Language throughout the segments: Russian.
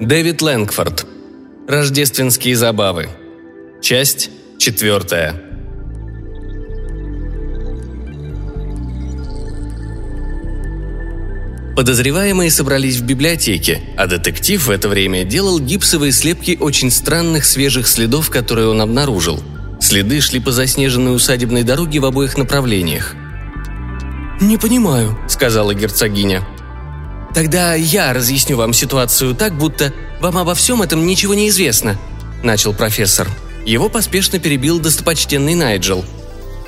Дэвид Лэнгфорд. Рождественские забавы. Часть четвертая. Подозреваемые собрались в библиотеке, а детектив в это время делал гипсовые слепки очень странных свежих следов, которые он обнаружил. Следы шли по заснеженной усадебной дороге в обоих направлениях. «Не понимаю», — сказала герцогиня. «Тогда я разъясню вам ситуацию так, будто вам обо всем этом ничего не известно», — начал профессор. Его поспешно перебил достопочтенный Найджел.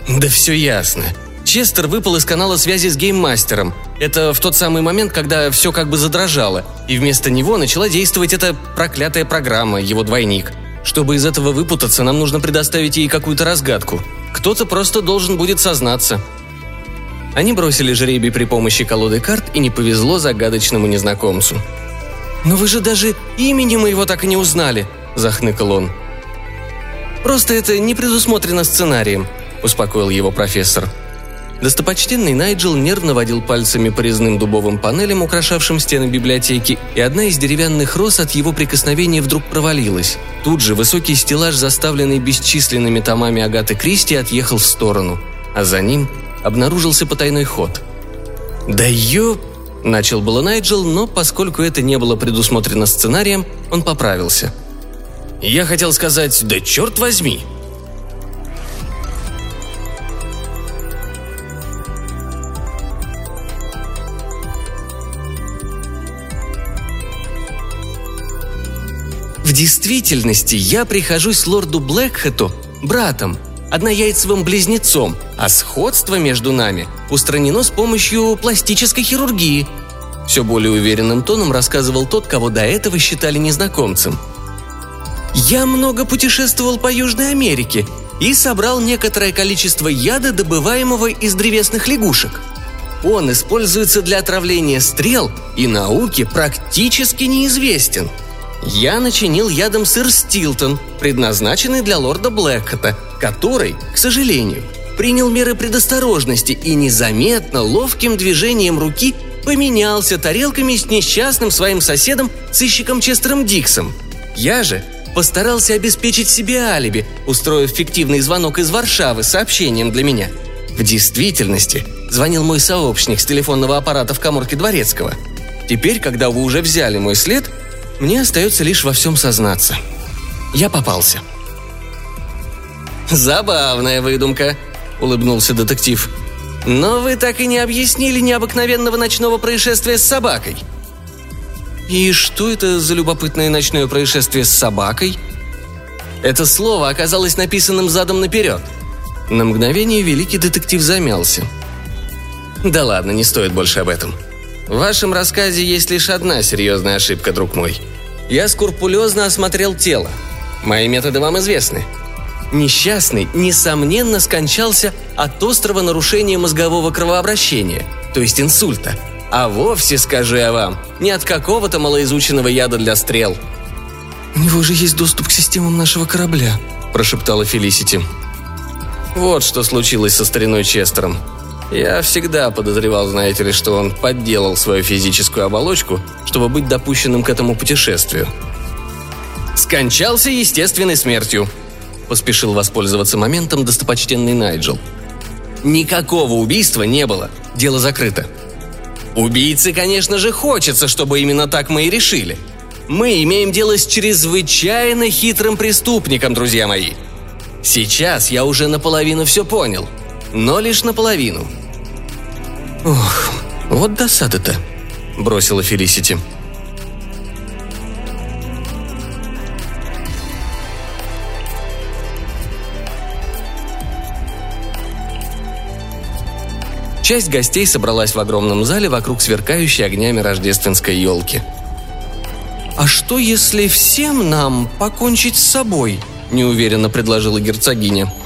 «Да все ясно. Честер выпал из канала связи с гейммастером. Это в тот самый момент, когда все как бы задрожало, и вместо него начала действовать эта проклятая программа, его двойник. Чтобы из этого выпутаться, нам нужно предоставить ей какую-то разгадку. Кто-то просто должен будет сознаться». Они бросили жребий при помощи колоды карт, и не повезло загадочному незнакомцу. «Но вы же даже имени моего так и не узнали», – захныкал он. «Просто это не предусмотрено сценарием», – успокоил его профессор. Достопочтенный Найджел нервно водил пальцами по резным дубовым панелям, украшавшим стены библиотеки, и одна из деревянных роз от его прикосновения вдруг провалилась. Тут же высокий стеллаж, заставленный бесчисленными томами Агаты Кристи, отъехал в сторону, а за ним обнаружился потайной ход. «Да ё...» – начал было Найджел, но поскольку это не было предусмотрено сценарием, он поправился. «Я хотел сказать, да черт возьми!» В действительности я прихожусь лорду Блэкхэту братом, однояйцевым близнецом, а сходство между нами устранено с помощью пластической хирургии. Все более уверенным тоном рассказывал тот, кого до этого считали незнакомцем. Я много путешествовал по Южной Америке и собрал некоторое количество яда, добываемого из древесных лягушек. Он используется для отравления стрел и науке практически неизвестен – я начинил ядом сыр Стилтон, предназначенный для лорда Блэкхота, который, к сожалению, принял меры предосторожности и незаметно, ловким движением руки поменялся тарелками с несчастным своим соседом, сыщиком Честером Диксом. Я же постарался обеспечить себе алиби, устроив фиктивный звонок из Варшавы с сообщением для меня. В действительности звонил мой сообщник с телефонного аппарата в коморке Дворецкого. Теперь, когда вы уже взяли мой след, мне остается лишь во всем сознаться. Я попался. «Забавная выдумка», — улыбнулся детектив. «Но вы так и не объяснили необыкновенного ночного происшествия с собакой». «И что это за любопытное ночное происшествие с собакой?» Это слово оказалось написанным задом наперед. На мгновение великий детектив замялся. «Да ладно, не стоит больше об этом. В вашем рассказе есть лишь одна серьезная ошибка, друг мой. Я скрупулезно осмотрел тело. Мои методы вам известны. Несчастный, несомненно, скончался от острого нарушения мозгового кровообращения, то есть инсульта. А вовсе, скажу я вам, не от какого-то малоизученного яда для стрел. «У него же есть доступ к системам нашего корабля», – прошептала Фелисити. Вот что случилось со стариной Честером. Я всегда подозревал, знаете ли, что он подделал свою физическую оболочку, чтобы быть допущенным к этому путешествию. «Скончался естественной смертью», – поспешил воспользоваться моментом достопочтенный Найджел. «Никакого убийства не было. Дело закрыто». «Убийцы, конечно же, хочется, чтобы именно так мы и решили. Мы имеем дело с чрезвычайно хитрым преступником, друзья мои. Сейчас я уже наполовину все понял – но лишь наполовину. «Ох, вот досада-то», — бросила Фелисити. Часть гостей собралась в огромном зале вокруг сверкающей огнями рождественской елки. «А что, если всем нам покончить с собой?» – неуверенно предложила герцогиня –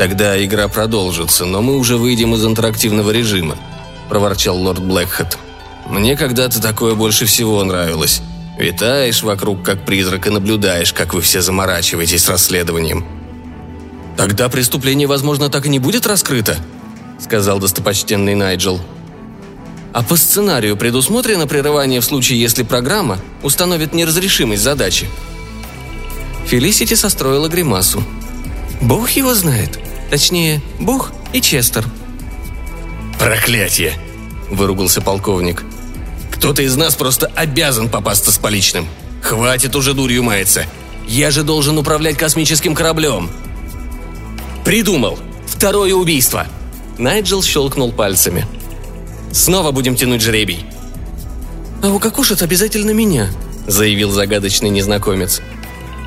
«Тогда игра продолжится, но мы уже выйдем из интерактивного режима», – проворчал лорд Блэкхэт. «Мне когда-то такое больше всего нравилось. Витаешь вокруг как призрак и наблюдаешь, как вы все заморачиваетесь расследованием». «Тогда преступление, возможно, так и не будет раскрыто», – сказал достопочтенный Найджел. А по сценарию предусмотрено прерывание в случае, если программа установит неразрешимость задачи. Фелисити состроила гримасу. «Бог его знает. Точнее, Бог и Честер». «Проклятие!» – выругался полковник. «Кто-то из нас просто обязан попасться с поличным. Хватит уже дурью маяться. Я же должен управлять космическим кораблем». «Придумал! Второе убийство!» Найджел щелкнул пальцами. «Снова будем тянуть жребий». «А укокошат обязательно меня», – заявил загадочный незнакомец.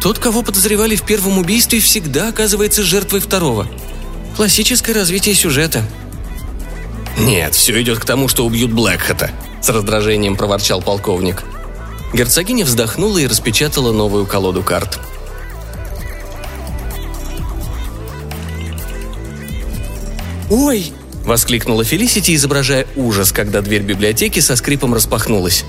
«Тот, кого подозревали в первом убийстве, всегда оказывается жертвой второго. Классическое развитие сюжета». «Нет, все идет к тому, что убьют Блэкхэта», – с раздражением проворчал полковник. Герцогиня вздохнула и распечатала новую колоду карт. «Ой!» – воскликнула Фелисити, изображая ужас, когда дверь библиотеки со скрипом распахнулась.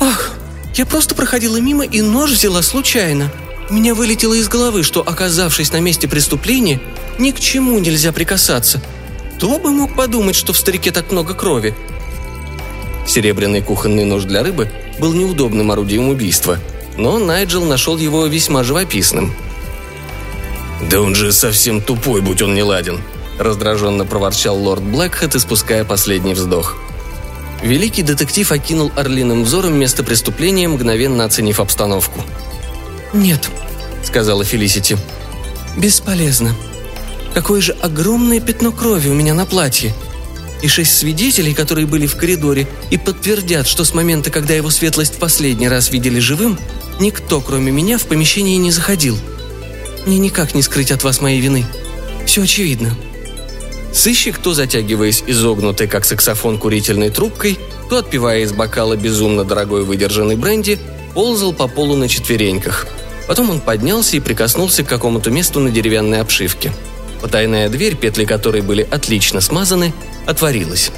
«Ах, я просто проходила мимо и нож взяла случайно. У меня вылетело из головы, что, оказавшись на месте преступления, ни к чему нельзя прикасаться. Кто бы мог подумать, что в старике так много крови?» Серебряный кухонный нож для рыбы был неудобным орудием убийства, но Найджел нашел его весьма живописным. «Да он же совсем тупой, будь он не ладен», – раздраженно проворчал лорд Блэкхэт, испуская последний вздох. Великий детектив окинул орлиным взором место преступления, мгновенно оценив обстановку. «Нет», — сказала Фелисити. «Бесполезно. Какое же огромное пятно крови у меня на платье и шесть свидетелей, которые были в коридоре и подтвердят, что с момента, когда его светлость в последний раз видели живым, никто, кроме меня, в помещении не заходил. Мне никак не скрыть от вас моей вины. Все очевидно». Сыщик, то затягиваясь изогнутой, как саксофон, курительной трубкой, то отпивая из бокала безумно дорогой выдержанный бренди, ползал по полу на четвереньках. Потом он поднялся и прикоснулся к какому-то месту на деревянной обшивке. Потайная дверь, петли которой были отлично смазаны, отворилась.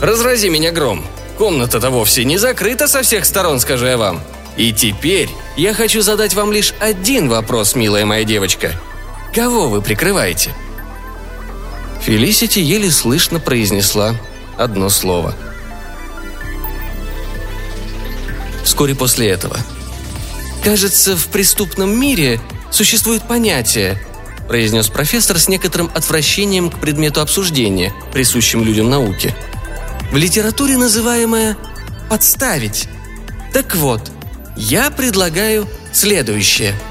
«Разрази меня гром! Комната-то вовсе не закрыта со всех сторон, скажу я вам. И теперь я хочу задать вам лишь один вопрос, милая моя девочка. Кого вы прикрываете?» Фелисити еле слышно произнесла одно слово. Вскоре после этого. «Кажется, в преступном мире существует понятие, – произнес профессор с некоторым отвращением к предмету обсуждения, присущим людям науки. «В литературе называемое «подставить». Так вот, я предлагаю следующее –